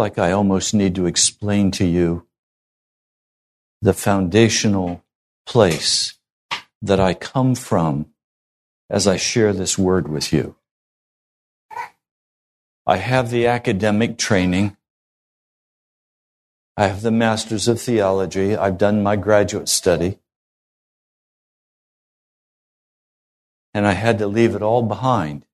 Like I almost need to explain to you the foundational place that I come from as I share this word with you. I have the academic training. I have the master's of theology. I've done my graduate study. And I had to leave it all behind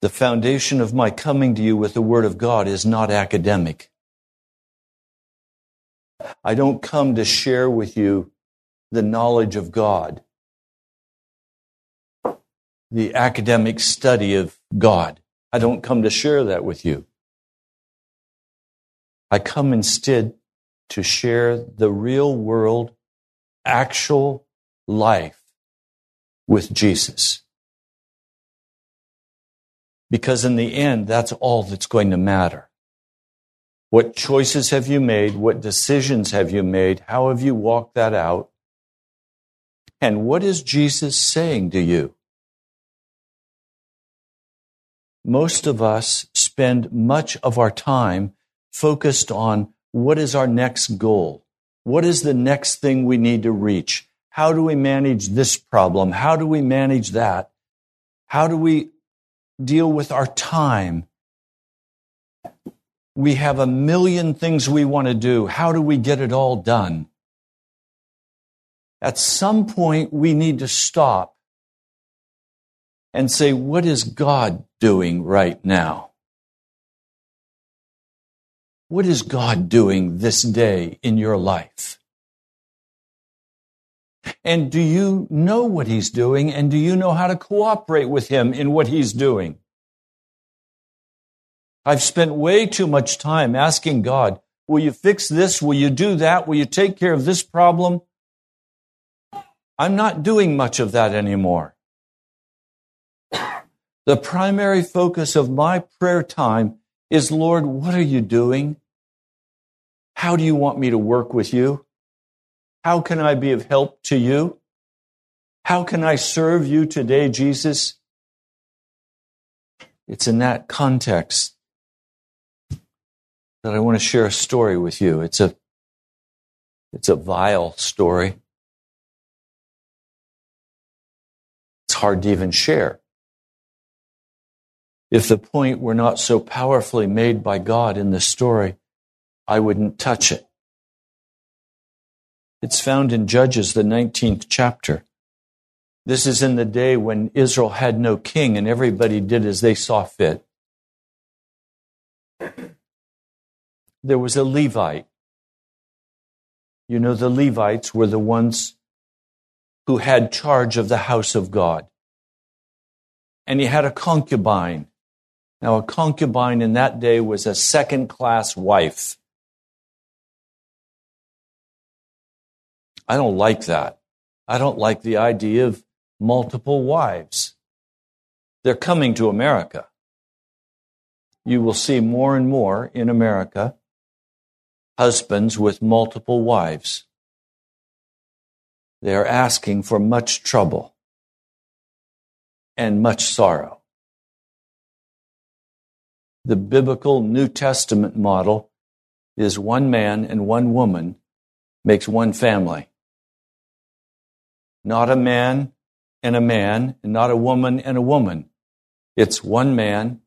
The foundation of my coming to you with the Word of God is not academic. I don't come to share with you the knowledge of God, the academic study of God. I don't come to share that with you. I come instead to share the real world, actual life with Jesus. Because in the end, that's all that's going to matter. What choices have you made? What decisions have you made? How have you walked that out? And what is Jesus saying to you? Most of us spend much of our time focused on what is our next goal? What is the next thing we need to reach? How do we manage this problem? How do we manage that? How do we deal with our time? We have a million things we want to do. How do we get it all done? At some point, we need to stop and say, What is God doing right now? What is God doing this day in your life? And do you know what He's doing? And do you know how to cooperate with Him in what He's doing? I've spent way too much time asking God, Will you fix this? Will you do that? Will you take care of this problem? I'm not doing much of that anymore. The primary focus of my prayer time is Lord, what are you doing? How do you want me to work with you? How can I be of help to you? How can I serve you today, Jesus? It's in that context that I want to share a story with you. It's a it's a vile story. It's hard to even share. If the point were not so powerfully made by God in the story, I wouldn't touch it. It's found in Judges, the 19th chapter. This is in the day when Israel had no king and everybody did as they saw fit. There was a Levite. You know, the Levites were the ones who had charge of the house of God. And he had a concubine now, a concubine in that day was a second class wife. I don't like that. I don't like the idea of multiple wives. They're coming to America. You will see more and more in America husbands with multiple wives. They are asking for much trouble and much sorrow the biblical New Testament model is one man and one woman makes one family. Not a man and a man, and not a woman and a woman. It's one man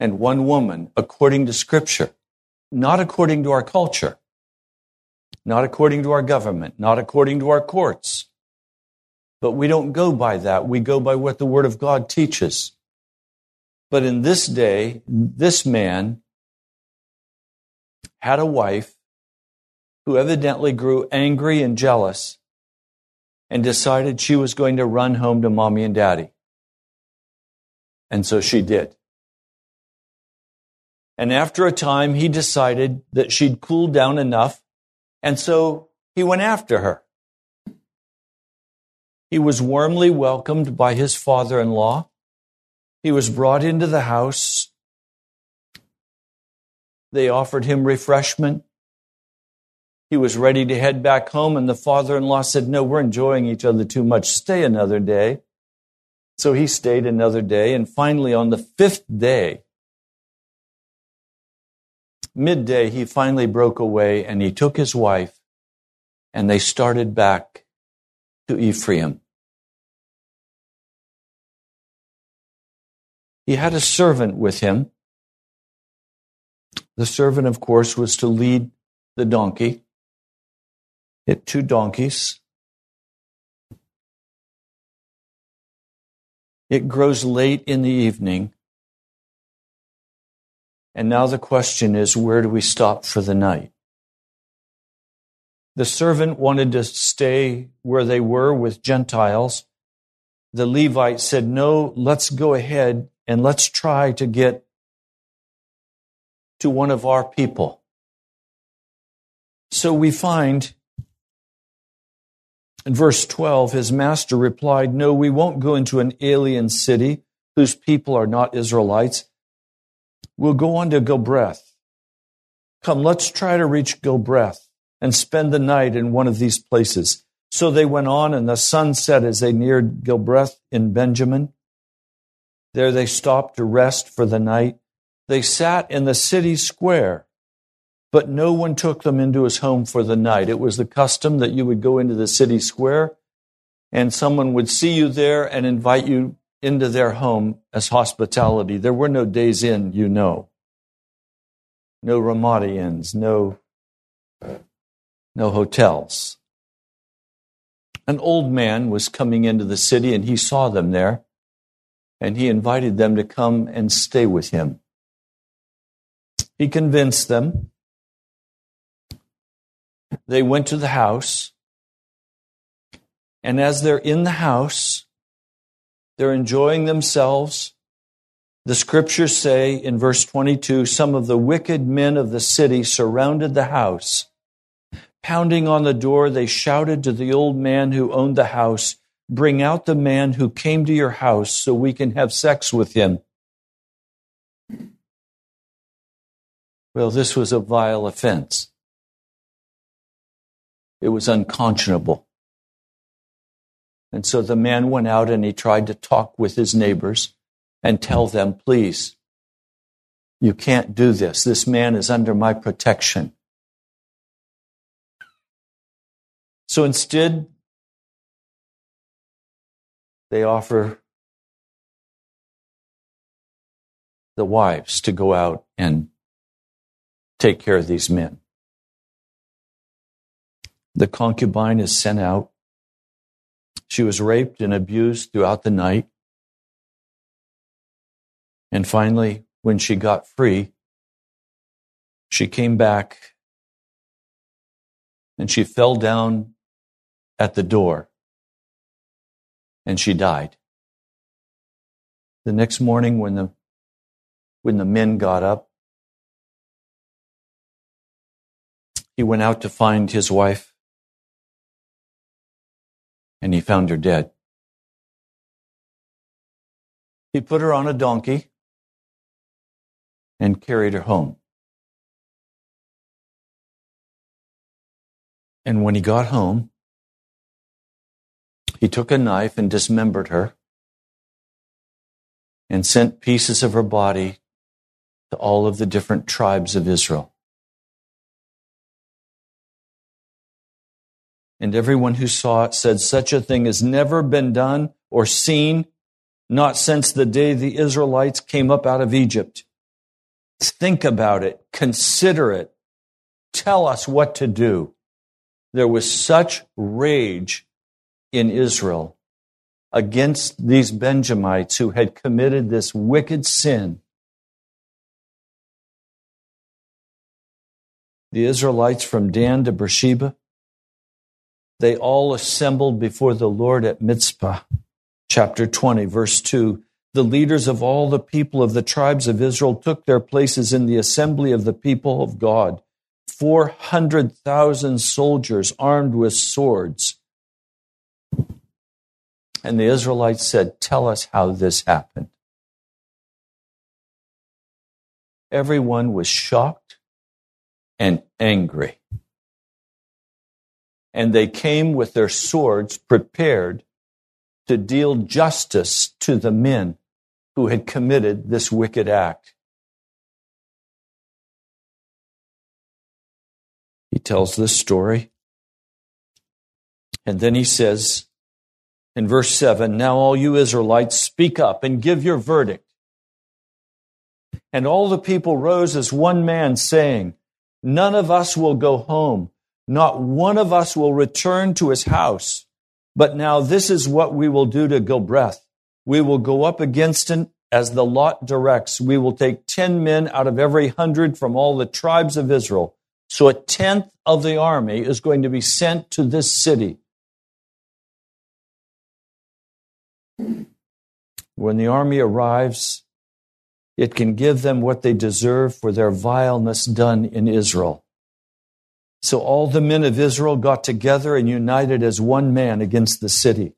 and one woman according to Scripture, not according to our culture, not according to our government, not according to our courts. But we don't go by that. We go by what the Word of God teaches. But in this day, this man had a wife who evidently grew angry and jealous and decided she was going to run home to mommy and daddy. And so she did. And after a time, he decided that she'd cooled down enough. And so he went after her. He was warmly welcomed by his father in law. He was brought into the house. They offered him refreshment. He was ready to head back home, and the father in law said, No, we're enjoying each other too much. Stay another day. So he stayed another day, and finally, on the fifth day, midday, he finally broke away and he took his wife, and they started back to Ephraim. He had a servant with him. The servant, of course, was to lead the donkey. It two donkeys. It grows late in the evening. And now the question is where do we stop for the night? The servant wanted to stay where they were with Gentiles. The Levite said, No, let's go ahead and let's try to get to one of our people. So we find in verse 12, his master replied, No, we won't go into an alien city whose people are not Israelites. We'll go on to Gibeah. Come, let's try to reach Gibeah and spend the night in one of these places. So they went on, and the sun set as they neared Gibeah in Benjamin. There they stopped to rest for the night. They sat in the city square, but no one took them into his home for the night. It was the custom that you would go into the city square and someone would see you there and invite you into their home as hospitality. There were no Days Inn, you know. No Ramada inns, no, no hotels. An old man was coming into the city and he saw them there. and he invited them to come and stay with him. He convinced them. They went to the house, and as they're in the house, they're enjoying themselves. The scriptures say in verse 22 some of the wicked men of the city surrounded the house. Pounding on the door, they shouted to the old man who owned the house, Bring out the man who came to your house so we can have sex with him. Well, this was a vile offense. It was unconscionable. And so the man went out and he tried to talk with his neighbors and tell them, please, you can't do this. This man is under my protection. So instead, they offer the wives to go out and take care of these men. The concubine is sent out. She was raped and abused throughout the night. And finally, when she got free, she came back and she fell down at the door and she died. The next morning when the when the men got up, he went out to find his wife and he found her dead. He put her on a donkey and carried her home. And when he got home, he took a knife and dismembered her and sent pieces of her body to all of the different tribes of Israel. And everyone who saw it said, Such a thing has never been done or seen, not since the day the Israelites came up out of Egypt. Think about it, consider it, tell us what to do. There was such rage in Israel against these Benjamites who had committed this wicked sin. The Israelites from Dan to Beersheba, they all assembled before the Lord at Mizpah. Chapter 20, verse 2. The leaders of all the people of the tribes of Israel took their places in the assembly of the people of God. 400,000 soldiers armed with swords and the Israelites said, Tell us how this happened. Everyone was shocked and angry. And they came with their swords prepared to deal justice to the men who had committed this wicked act. He tells this story. And then he says, in verse 7 Now, all you Israelites, speak up and give your verdict. And all the people rose as one man, saying, None of us will go home, not one of us will return to his house. But now this is what we will do to Gibeah. We will go up against him as the lot directs. We will take ten men out of every hundred from all the tribes of Israel. So a tenth of the army is going to be sent to this city. When the army arrives, it can give them what they deserve for their vileness done in Israel. So all the men of Israel got together and united as one man against the city.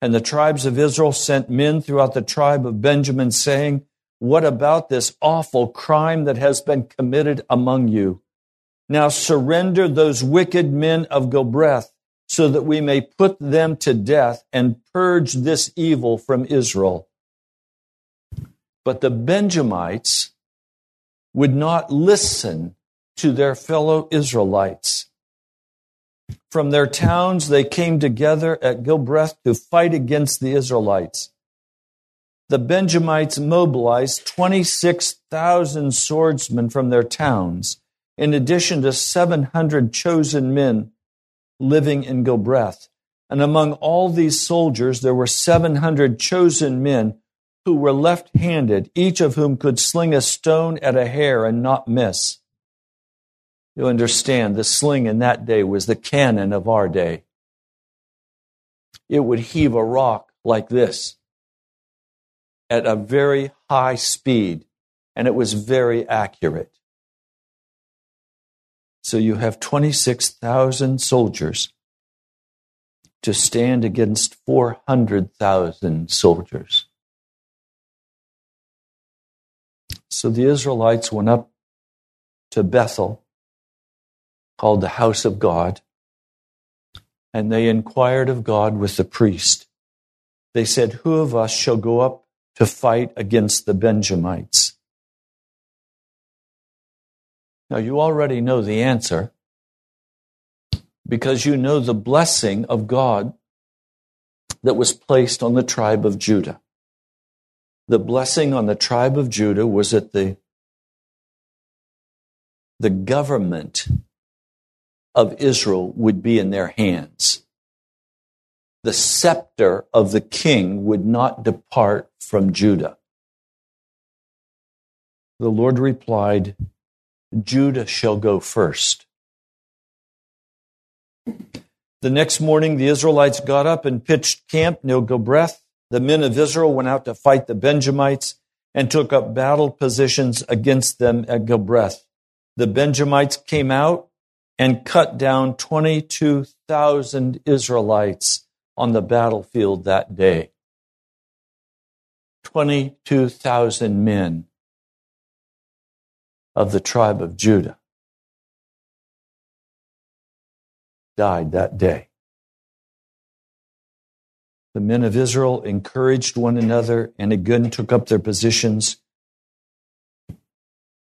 And the tribes of Israel sent men throughout the tribe of Benjamin, saying, What about this awful crime that has been committed among you? Now surrender those wicked men of Gibeah so that we may put them to death and purge this evil from Israel. But the Benjamites would not listen to their fellow Israelites. From their towns, they came together at Gibeah to fight against the Israelites. The Benjamites mobilized 26,000 swordsmen from their towns, in addition to 700 chosen men living in Gibeah. And among all these soldiers, there were 700 chosen men who were left handed, each of whom could sling a stone at a hare and not miss. You understand, the sling in that day was the cannon of our day. It would heave a rock like this at a very high speed, and it was very accurate. So you have 26,000 soldiers to stand against 400,000 soldiers. So the Israelites went up to Bethel, called the house of God, and they inquired of God with the priest. They said, Who of us shall go up to fight against the Benjamites? Now, you already know the answer because you know the blessing of God that was placed on the tribe of Judah the blessing on the tribe of Judah was that the, the government of Israel would be in their hands. The scepter of the king would not depart from Judah. The Lord replied, Judah shall go first. The next morning, the Israelites got up and pitched camp near Gibeath the men of Israel went out to fight the Benjamites and took up battle positions against them at Gibeath. The Benjamites came out and cut down 22,000 Israelites on the battlefield that day. 22,000 men of the tribe of Judah died that day. The men of Israel encouraged one another and again took up their positions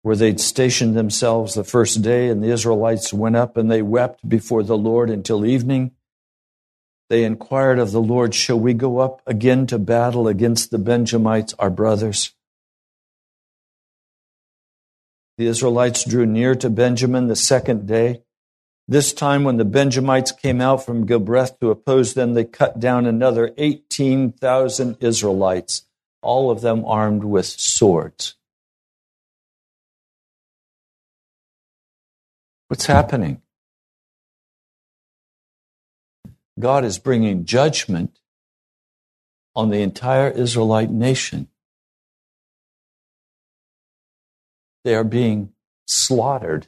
where they'd stationed themselves the first day, and the Israelites went up and they wept before the Lord until evening. They inquired of the Lord, Shall we go up again to battle against the Benjamites, our brothers? The Israelites drew near to Benjamin the second day. This time, when the Benjamites came out from Gibeath to oppose them, they cut down another 18,000 Israelites, all of them armed with swords. What's happening? God is bringing judgment on the entire Israelite nation. They are being slaughtered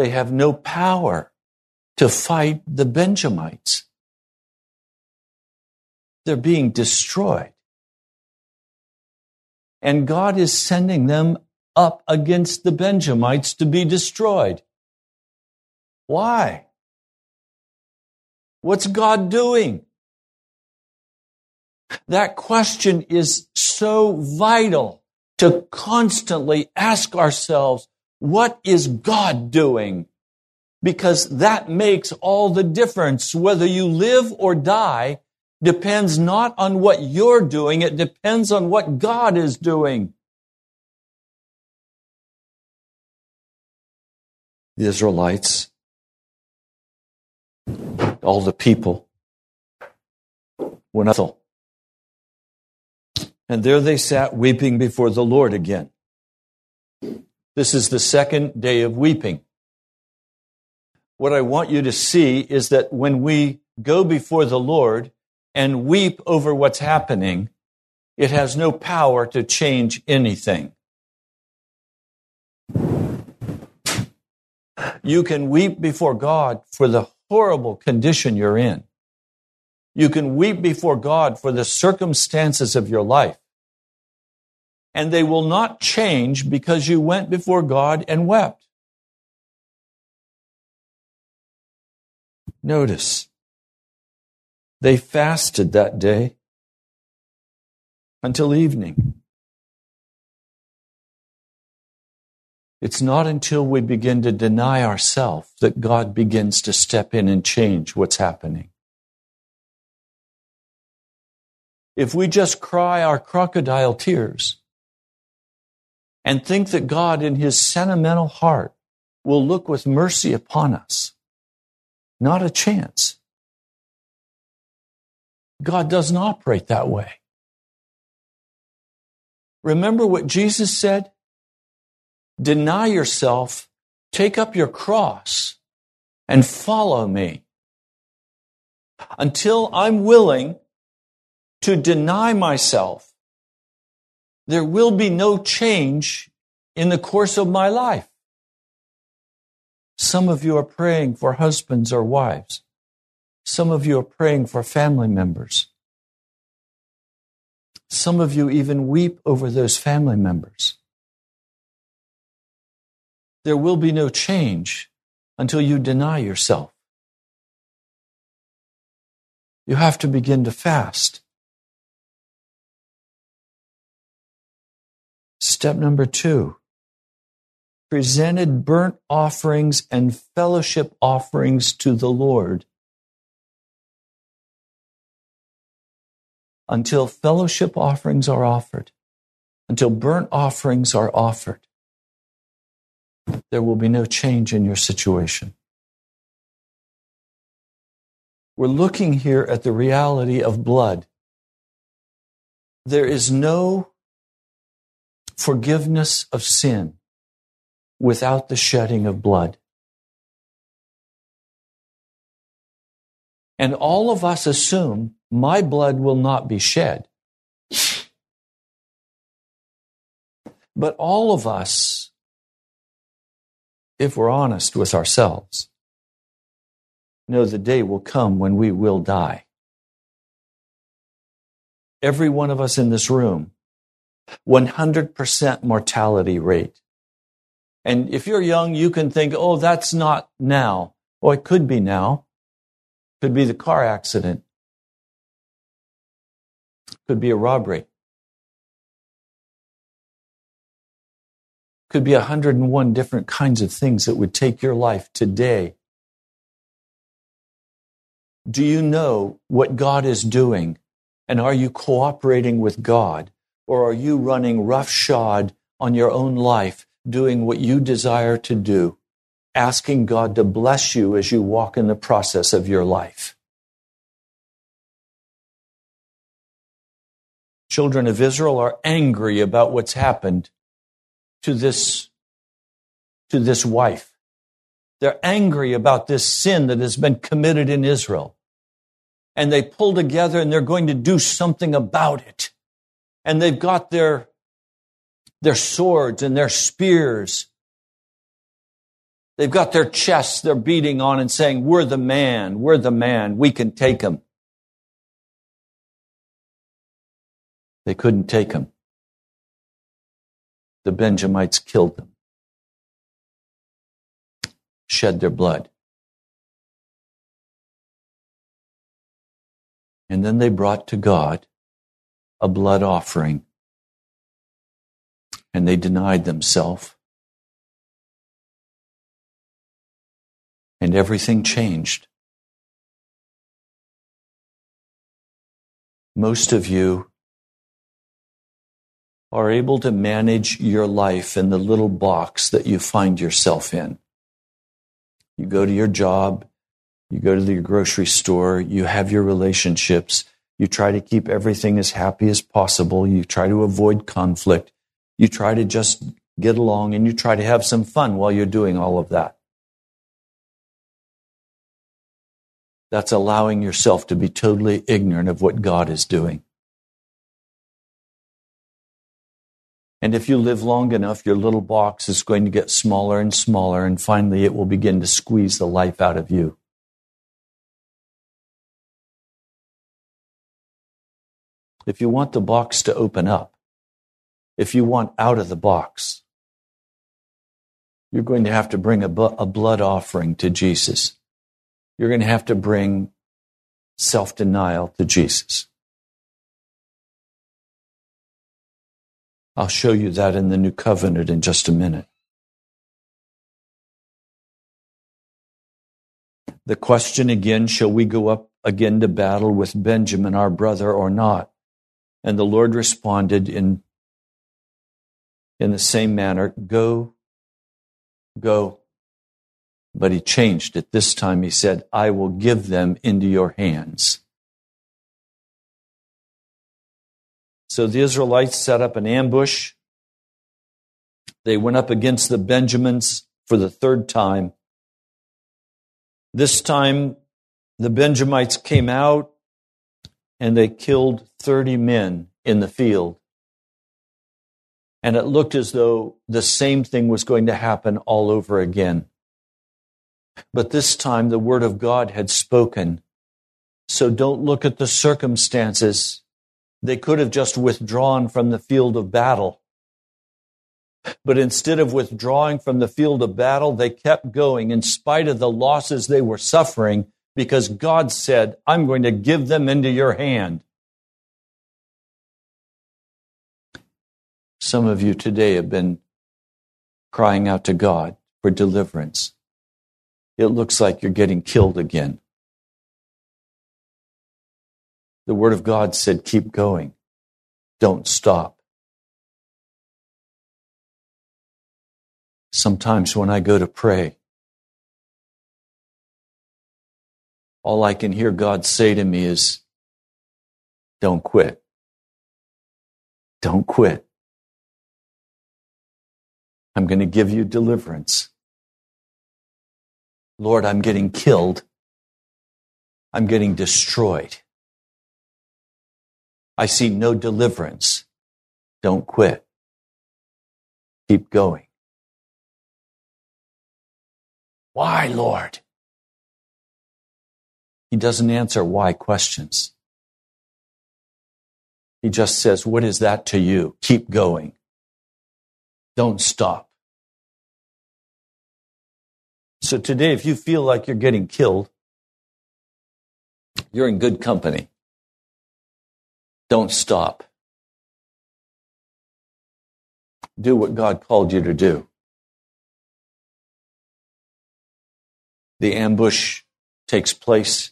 They have no power to fight the Benjamites. They're being destroyed. And God is sending them up against the Benjamites to be destroyed. Why? What's God doing? That question is so vital to constantly ask ourselves what is God doing? Because that makes all the difference. Whether you live or die depends not on what you're doing, it depends on what God is doing. The Israelites, all the people, went up. And there they sat weeping before the Lord again. This is the second day of weeping. What I want you to see is that when we go before the Lord and weep over what's happening, it has no power to change anything. You can weep before God for the horrible condition you're in. You can weep before God for the circumstances of your life and they will not change because you went before God and wept. Notice, they fasted that day until evening. It's not until we begin to deny ourselves that God begins to step in and change what's happening. If we just cry our crocodile tears, and think that God, in his sentimental heart, will look with mercy upon us. Not a chance. God doesn't operate that way. Remember what Jesus said? Deny yourself, take up your cross, and follow me. Until I'm willing to deny myself, there will be no change in the course of my life. Some of you are praying for husbands or wives. Some of you are praying for family members. Some of you even weep over those family members. There will be no change until you deny yourself. You have to begin to fast. Step number two presented burnt offerings and fellowship offerings to the Lord until fellowship offerings are offered, until burnt offerings are offered. There will be no change in your situation. We're looking here at the reality of blood. There is no forgiveness of sin without the shedding of blood. And all of us assume my blood will not be shed. But all of us, if we're honest with ourselves, know the day will come when we will die. Every one of us in this room, 100% mortality rate. And if you're young, you can think, oh, that's not now. Well, it could be now. Could be the car accident. Could be a robbery. Could be 101 different kinds of things that would take your life today. Do you know what God is doing? And are you cooperating with God? Or are you running roughshod on your own life doing what you desire to do, asking God to bless you as you walk in the process of your life. Children of Israel are angry about what's happened to this, to this wife. They're angry about this sin that has been committed in Israel. And they pull together and they're going to do something about it. And they've got their their swords and their spears. They've got their chests they're beating on and saying, We're the man, we're the man, we can take him. They couldn't take him. The Benjamites killed them, shed their blood. And then they brought to God a blood offering and they denied themselves. And everything changed. Most of you are able to manage your life in the little box that you find yourself in. You go to your job, you go to the grocery store, you have your relationships, you try to keep everything as happy as possible, you try to avoid conflict, you try to just get along and you try to have some fun while you're doing all of that. That's allowing yourself to be totally ignorant of what God is doing. And if you live long enough, your little box is going to get smaller and smaller, and finally it will begin to squeeze the life out of you. If you want the box to open up, if you want out of the box, you're going to have to bring a, bu- a blood offering to Jesus. You're going to have to bring self denial to Jesus. I'll show you that in the new covenant in just a minute. The question again shall we go up again to battle with Benjamin, our brother, or not? And the Lord responded in in the same manner, Go, go. But he changed it. This time he said, I will give them into your hands. So the Israelites set up an ambush. They went up against the Benjamins for the third time. This time, the Benjamites came out and they killed 30 men in the field. And it looked as though the same thing was going to happen all over again. But this time the word of God had spoken. So don't look at the circumstances. They could have just withdrawn from the field of battle. But instead of withdrawing from the field of battle, they kept going in spite of the losses they were suffering because God said, I'm going to give them into your hand. Some of you today have been crying out to God for deliverance. It looks like you're getting killed again. The Word of God said, keep going. Don't stop. Sometimes when I go to pray, all I can hear God say to me is, don't quit. Don't quit. I'm going to give you deliverance. Lord, I'm getting killed. I'm getting destroyed. I see no deliverance. Don't quit. Keep going. Why, Lord? He doesn't answer why questions. He just says, What is that to you? Keep going. Don't stop. So today, if you feel like you're getting killed, you're in good company. Don't stop. Do what God called you to do. The ambush takes place.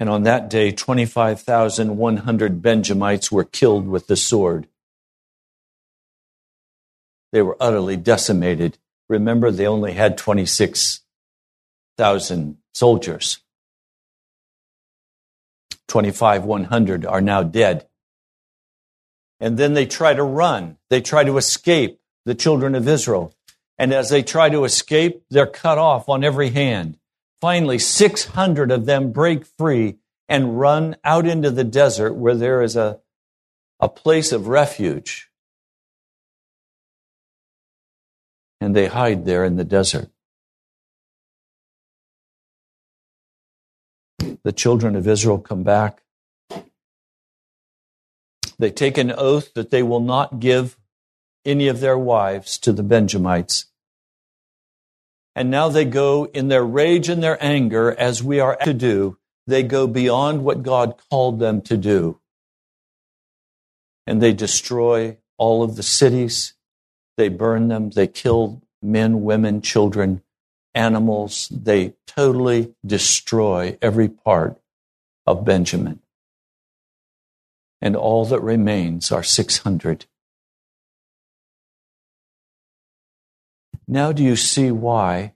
And on that day, 25,100 Benjamites were killed with the sword. They were utterly decimated. Remember, they only had 26,000 soldiers. 25,100 are now dead. And then they try to run. They try to escape the children of Israel. And as they try to escape, they're cut off on every hand. Finally, 600 of them break free and run out into the desert where there is a, a place of refuge. And they hide there in the desert. The children of Israel come back. They take an oath that they will not give any of their wives to the Benjamites. And now they go in their rage and their anger, as we are to do, they go beyond what God called them to do. And they destroy all of the cities. They burn them. They kill men, women, children, animals. They totally destroy every part of Benjamin. And all that remains are 600. Now, do you see why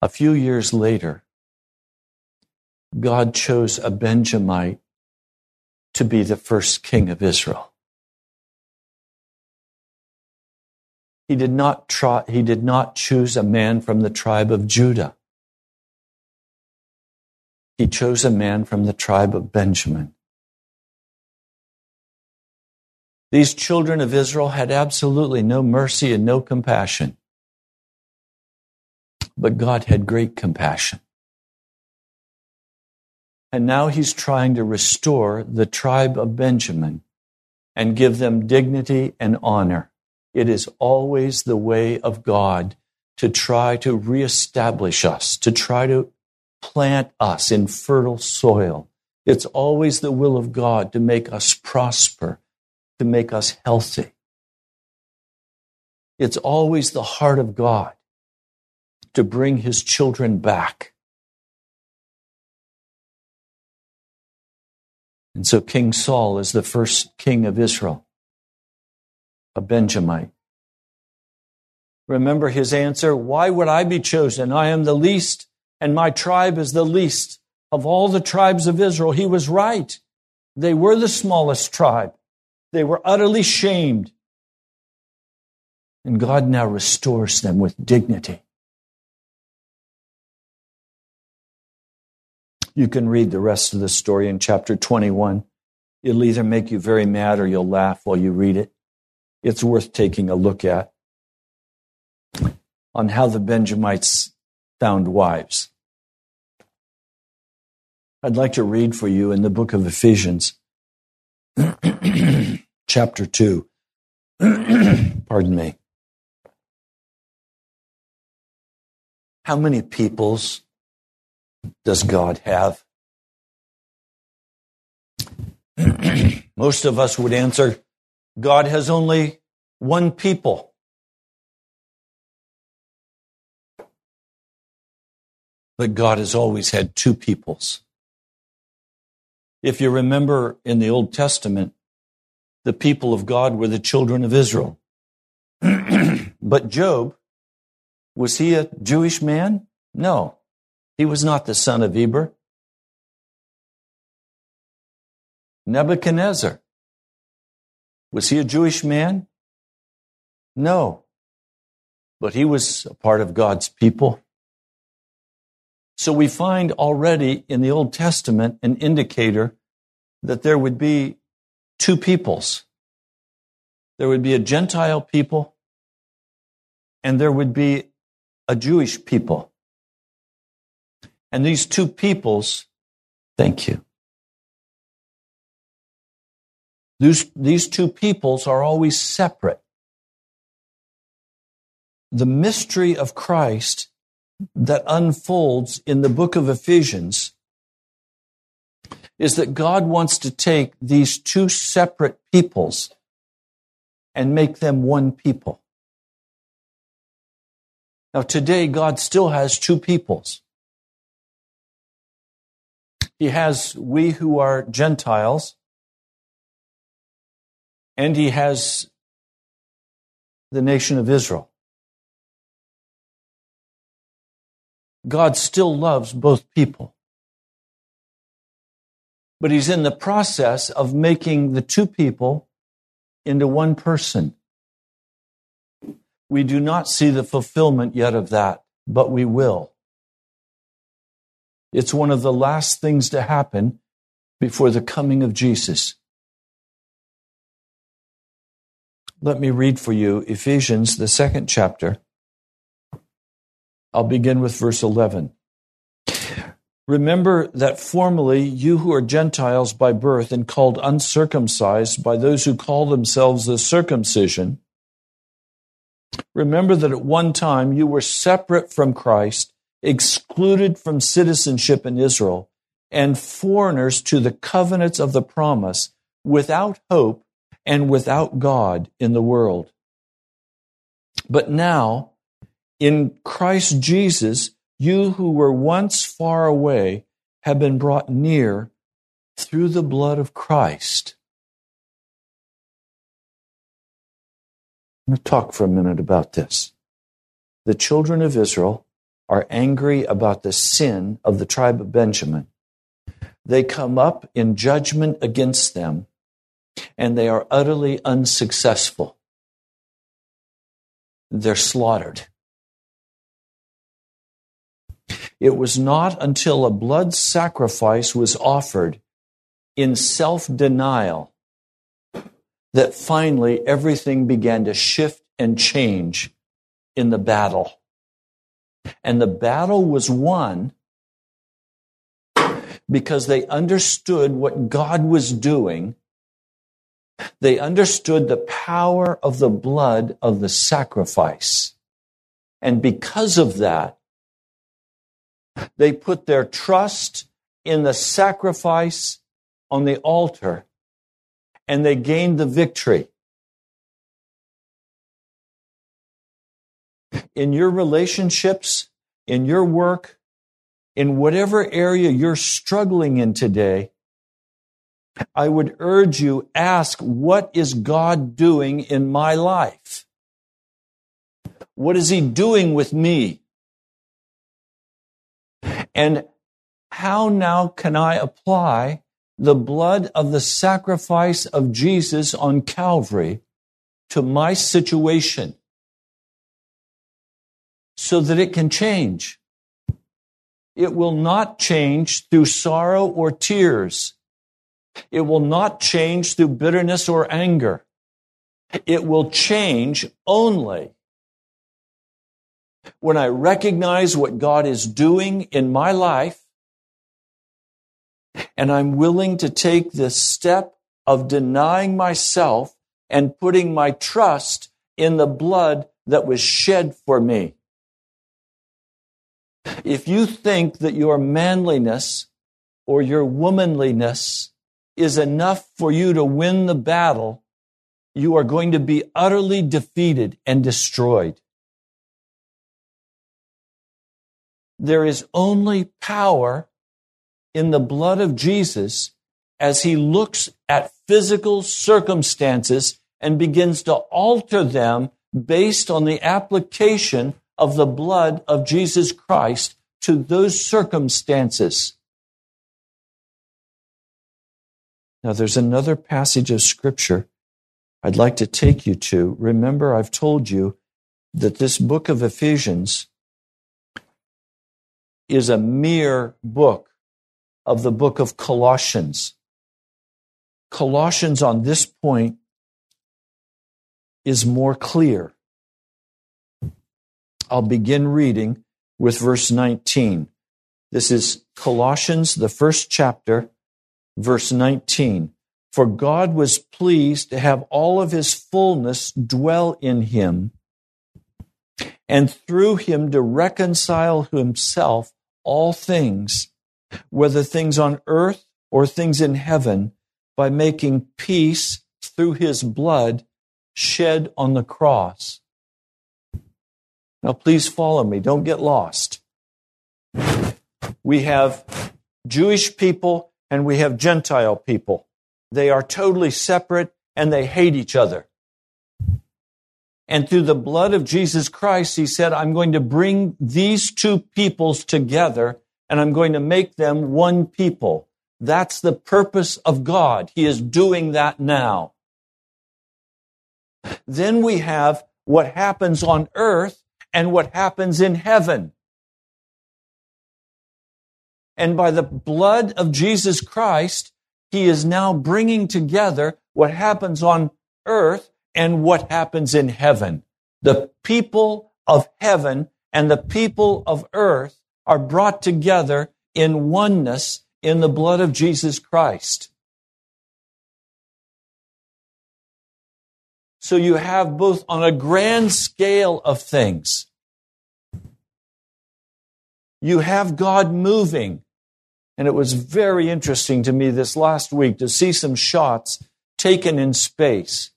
a few years later, God chose a Benjamite to be the first king of Israel? He did not, try, he did not choose a man from the tribe of Judah. He chose a man from the tribe of Benjamin. These children of Israel had absolutely no mercy and no compassion. But God had great compassion. And now he's trying to restore the tribe of Benjamin and give them dignity and honor. It is always the way of God to try to reestablish us, to try to plant us in fertile soil. It's always the will of God to make us prosper to make us healthy. It's always the heart of God to bring his children back. And so King Saul is the first king of Israel, a Benjamite. Remember his answer Why would I be chosen? I am the least, and my tribe is the least of all the tribes of Israel, he was right. They were the smallest tribe. They were utterly shamed. And God now restores them with dignity. You can read the rest of the story in chapter 21. It'll either make you very mad or you'll laugh while you read it. It's worth taking a look at on how the Benjamites found wives. I'd like to read for you in the book of Ephesians, chapter 2. Pardon me. How many peoples does God have? Most of us would answer God has only one people. But God has always had two peoples. If you remember in the Old Testament, the people of God were the children of Israel. but Job, was he a Jewish man? No. He was not the son of Eber. Nebuchadnezzar, was he a Jewish man? No. But he was a part of God's people. So we find already in the Old Testament an indicator that there would be two peoples. There would be a Gentile people and there would be a Jewish people. And these two peoples, thank you. These, these two peoples are always separate. The mystery of Christ that unfolds in the book of Ephesians is that God wants to take these two separate peoples and make them one people. Now, today, God still has two peoples. He has we who are Gentiles, and He has the nation of Israel. God still loves both people. But he's in the process of making the two people into one person. We do not see the fulfillment yet of that, but we will. It's one of the last things to happen before the coming of Jesus. Let me read for you Ephesians, the second chapter. I'll begin with verse 11. Remember that formerly you who are Gentiles by birth and called uncircumcised by those who call themselves the circumcision, remember that at one time you were separate from Christ, excluded from citizenship in Israel, and foreigners to the covenants of the promise, without hope and without God in the world. But now, in Christ Jesus, you who were once far away have been brought near through the blood of Christ. I'm going to talk for a minute about this. The children of Israel are angry about the sin of the tribe of Benjamin. They come up in judgment against them, and they are utterly unsuccessful. They're slaughtered. It was not until a blood sacrifice was offered in self denial that finally everything began to shift and change in the battle. And the battle was won because they understood what God was doing. They understood the power of the blood of the sacrifice. And because of that, they put their trust in the sacrifice on the altar and they gained the victory. In your relationships, in your work, in whatever area you're struggling in today, I would urge you ask, what is God doing in my life? What is He doing with me? And how now can I apply the blood of the sacrifice of Jesus on Calvary to my situation so that it can change? It will not change through sorrow or tears. It will not change through bitterness or anger. It will change only when I recognize what God is doing in my life and I'm willing to take the step of denying myself and putting my trust in the blood that was shed for me. If you think that your manliness or your womanliness is enough for you to win the battle, you are going to be utterly defeated and destroyed. There is only power in the blood of Jesus as he looks at physical circumstances and begins to alter them based on the application of the blood of Jesus Christ to those circumstances. Now, there's another passage of scripture I'd like to take you to. Remember, I've told you that this book of Ephesians is a mere book of the book of Colossians. Colossians on this point is more clear. I'll begin reading with verse 19. This is Colossians, the first chapter, verse 19. For God was pleased to have all of his fullness dwell in him, and through him to reconcile himself all things whether things on earth or things in heaven, by making peace through his blood shed on the cross. Now, please follow me. Don't get lost. We have Jewish people and we have Gentile people. They are totally separate and they hate each other. And through the blood of Jesus Christ, he said, I'm going to bring these two peoples together and I'm going to make them one people. That's the purpose of God. He is doing that now. Then we have what happens on earth and what happens in heaven. And by the blood of Jesus Christ, he is now bringing together what happens on earth and what happens in heaven. The people of heaven and the people of earth are brought together in oneness in the blood of Jesus Christ. So you have both on a grand scale of things. You have God moving. And it was very interesting to me this last week to see some shots taken in space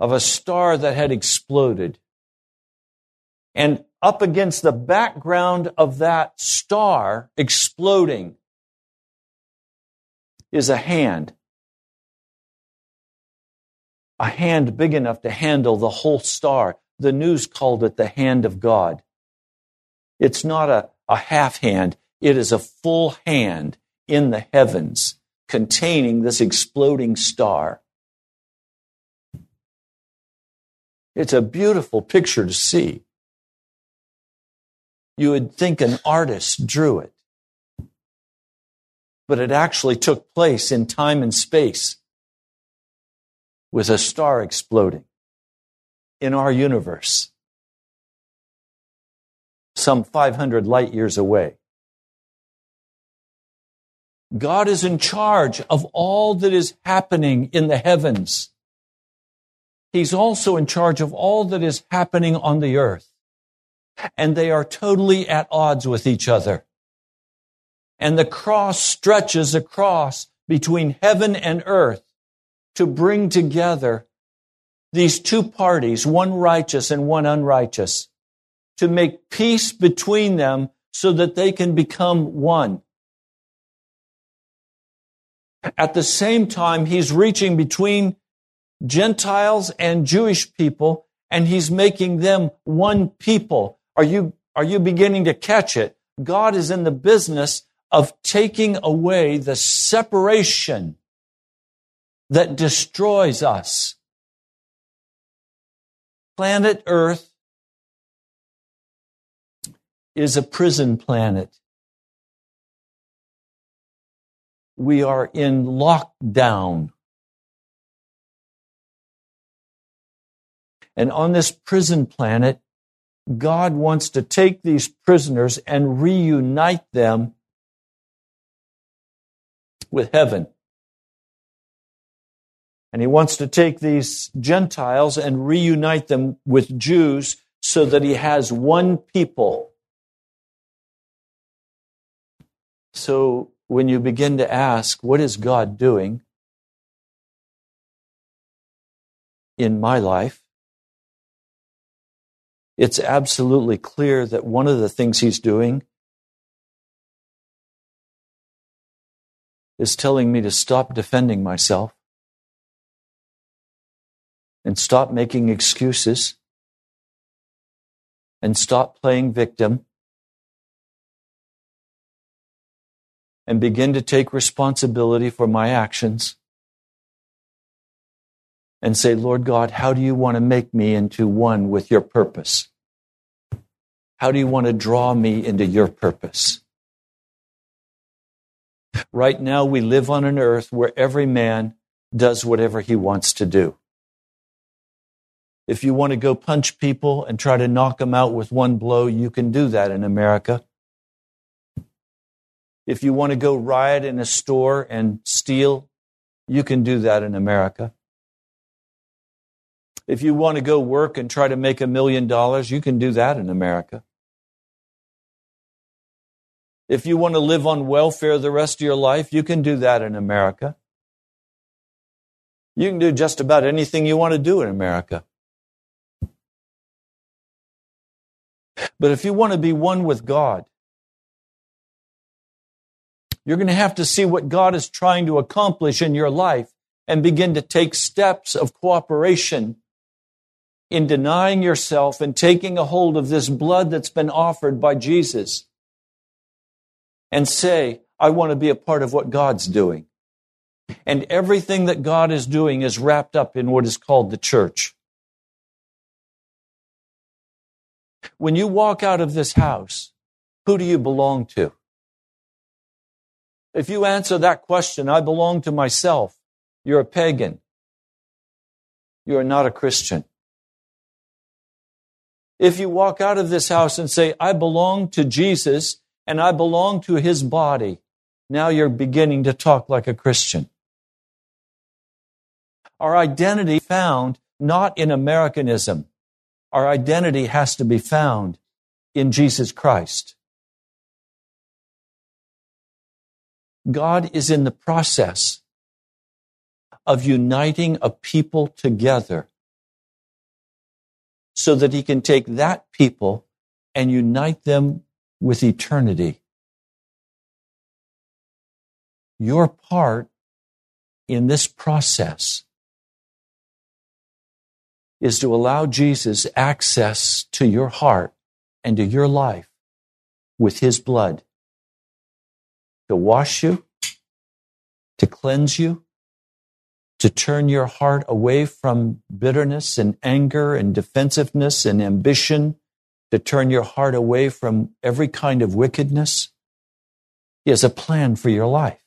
of a star that had exploded. And up against the background of that star exploding is a hand. A hand big enough to handle the whole star. The news called it the hand of God. It's not a, a half hand, it is a full hand in the heavens containing this exploding star. It's a beautiful picture to see you would think an artist drew it. But it actually took place in time and space with a star exploding in our universe, some 500 light years away. God is in charge of all that is happening in the heavens. He's also in charge of all that is happening on the earth and they are totally at odds with each other. And the cross stretches across between heaven and earth to bring together these two parties, one righteous and one unrighteous, to make peace between them so that they can become one. At the same time, he's reaching between Gentiles and Jewish people, and he's making them one people are you, are you beginning to catch it? God is in the business of taking away the separation that destroys us. Planet Earth is a prison planet. We are in lockdown. And on this prison planet, God wants to take these prisoners and reunite them with heaven. And he wants to take these Gentiles and reunite them with Jews so that he has one people. So when you begin to ask, what is God doing in my life? It's absolutely clear that one of the things he's doing is telling me to stop defending myself and stop making excuses and stop playing victim and begin to take responsibility for my actions and say, Lord God, how do you want to make me into one with your purpose? How do you want to draw me into your purpose? Right now, we live on an earth where every man does whatever he wants to do. If you want to go punch people and try to knock them out with one blow, you can do that in America. If you want to go riot in a store and steal, you can do that in America. If you want to go work and try to make a million dollars, you can do that in America. If you want to live on welfare the rest of your life, you can do that in America. You can do just about anything you want to do in America. But if you want to be one with God, you're going to have to see what God is trying to accomplish in your life and begin to take steps of cooperation in denying yourself and taking a hold of this blood that's been offered by Jesus and say, I want to be a part of what God's doing. And everything that God is doing is wrapped up in what is called the church. When you walk out of this house, who do you belong to? If you answer that question, I belong to myself, you're a pagan. You are not a Christian. If you walk out of this house and say, I belong to Jesus and I belong to his body, now you're beginning to talk like a Christian. Our identity found not in Americanism. Our identity has to be found in Jesus Christ. God is in the process of uniting a people together so that he can take that people and unite them with eternity. Your part in this process is to allow Jesus access to your heart and to your life with his blood to wash you, to cleanse you, to turn your heart away from bitterness and anger and defensiveness and ambition, to turn your heart away from every kind of wickedness. He has a plan for your life.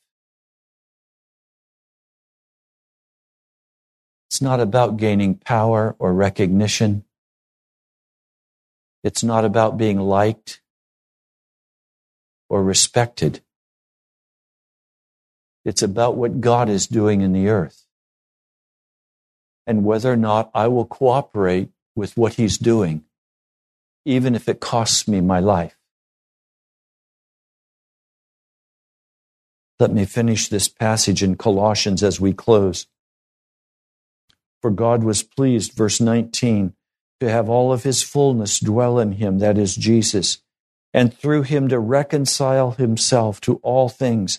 It's not about gaining power or recognition. It's not about being liked or respected. It's about what God is doing in the earth and whether or not I will cooperate with what he's doing, even if it costs me my life. Let me finish this passage in Colossians as we close. For God was pleased, verse 19, to have all of his fullness dwell in him, that is Jesus, and through him to reconcile himself to all things,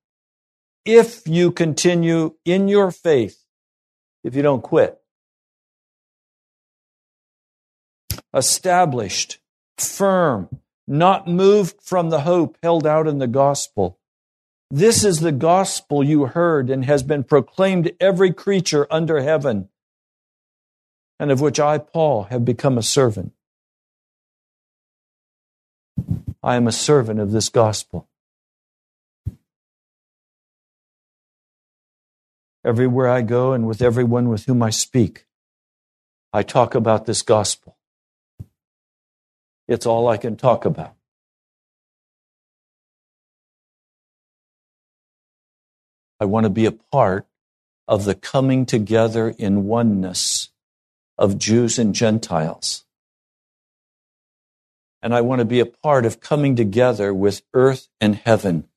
If you continue in your faith, if you don't quit, established, firm, not moved from the hope held out in the gospel. This is the gospel you heard and has been proclaimed to every creature under heaven, and of which I, Paul, have become a servant. I am a servant of this gospel. Everywhere I go and with everyone with whom I speak, I talk about this gospel. It's all I can talk about. I want to be a part of the coming together in oneness of Jews and Gentiles. And I want to be a part of coming together with earth and heaven.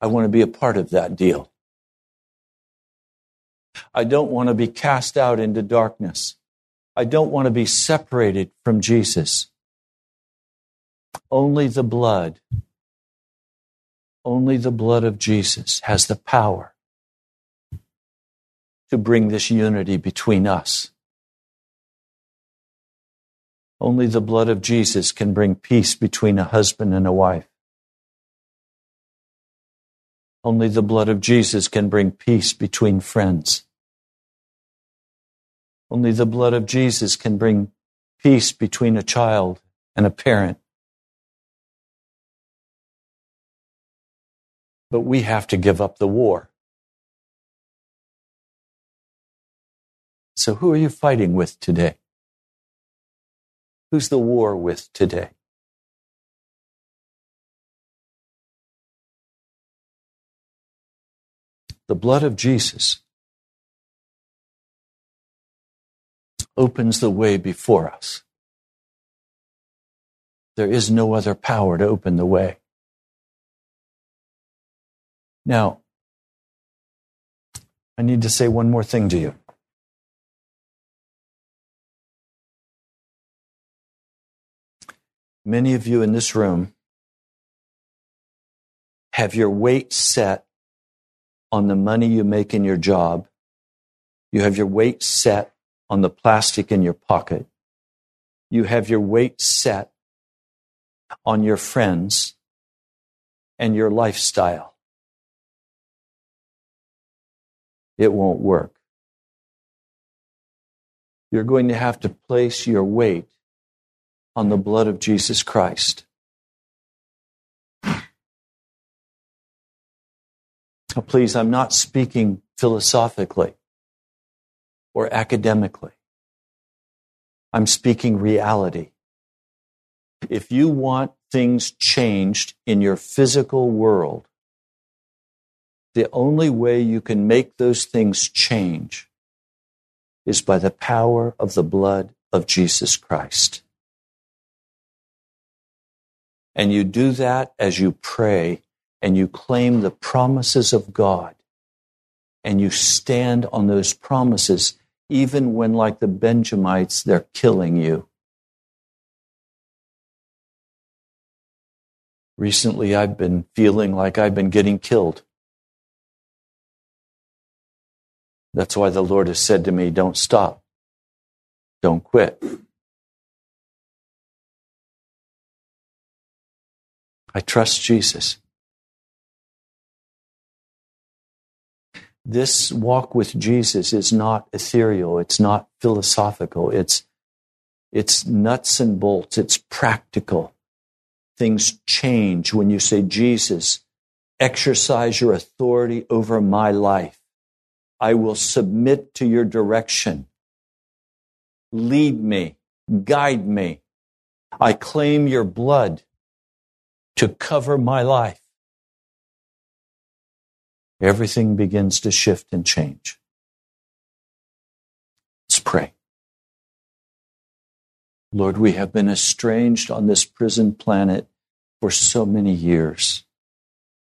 I want to be a part of that deal. I don't want to be cast out into darkness. I don't want to be separated from Jesus. Only the blood, only the blood of Jesus has the power to bring this unity between us. Only the blood of Jesus can bring peace between a husband and a wife. Only the blood of Jesus can bring peace between friends. Only the blood of Jesus can bring peace between a child and a parent. But we have to give up the war. So, who are you fighting with today? Who's the war with today? The blood of Jesus opens the way before us. There is no other power to open the way. Now, I need to say one more thing to you. Many of you in this room have your weight set on the money you make in your job. You have your weight set on the plastic in your pocket. You have your weight set on your friends and your lifestyle. It won't work. You're going to have to place your weight on the blood of Jesus Christ. Please, I'm not speaking philosophically or academically. I'm speaking reality. If you want things changed in your physical world, the only way you can make those things change is by the power of the blood of Jesus Christ. And you do that as you pray and you claim the promises of God and you stand on those promises even when, like the Benjamites, they're killing you. Recently, I've been feeling like I've been getting killed. That's why the Lord has said to me, Don't stop. Don't quit. I trust Jesus. This walk with Jesus is not ethereal, it's not philosophical, it's, it's nuts and bolts, it's practical. Things change when you say, Jesus, exercise your authority over my life. I will submit to your direction. Lead me, guide me. I claim your blood to cover my life everything begins to shift and change. Let's pray. Lord, we have been estranged on this prison planet for so many years.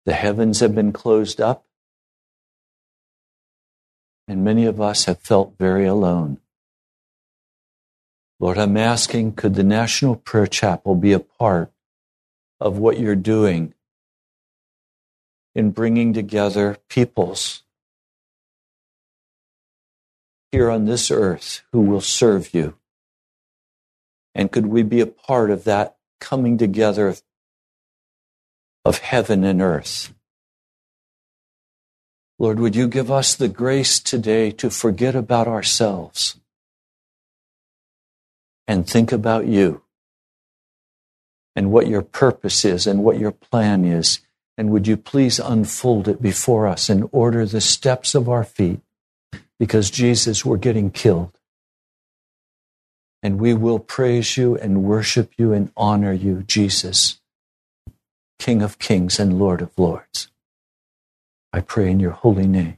The heavens have been closed up, and many of us have felt very alone. Lord, I'm asking, could the National Prayer Chapel be a part of what you're doing in bringing together peoples here on this earth who will serve you? And could we be a part of that coming together of, of heaven and earth? Lord, would you give us the grace today to forget about ourselves and think about you and what your purpose is and what your plan is? And would you please unfold it before us and order the steps of our feet? Because Jesus, we're getting killed. And we will praise you and worship you and honor you, Jesus, King of kings and Lord of lords. I pray in your holy name.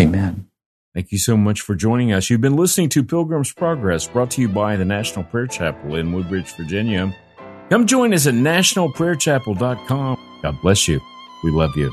Amen. Thank you so much for joining us. You've been listening to Pilgrim's Progress, brought to you by the National Prayer Chapel in Woodbridge, Virginia. Come join us at nationalprayerchapel.com. God bless you. We love you.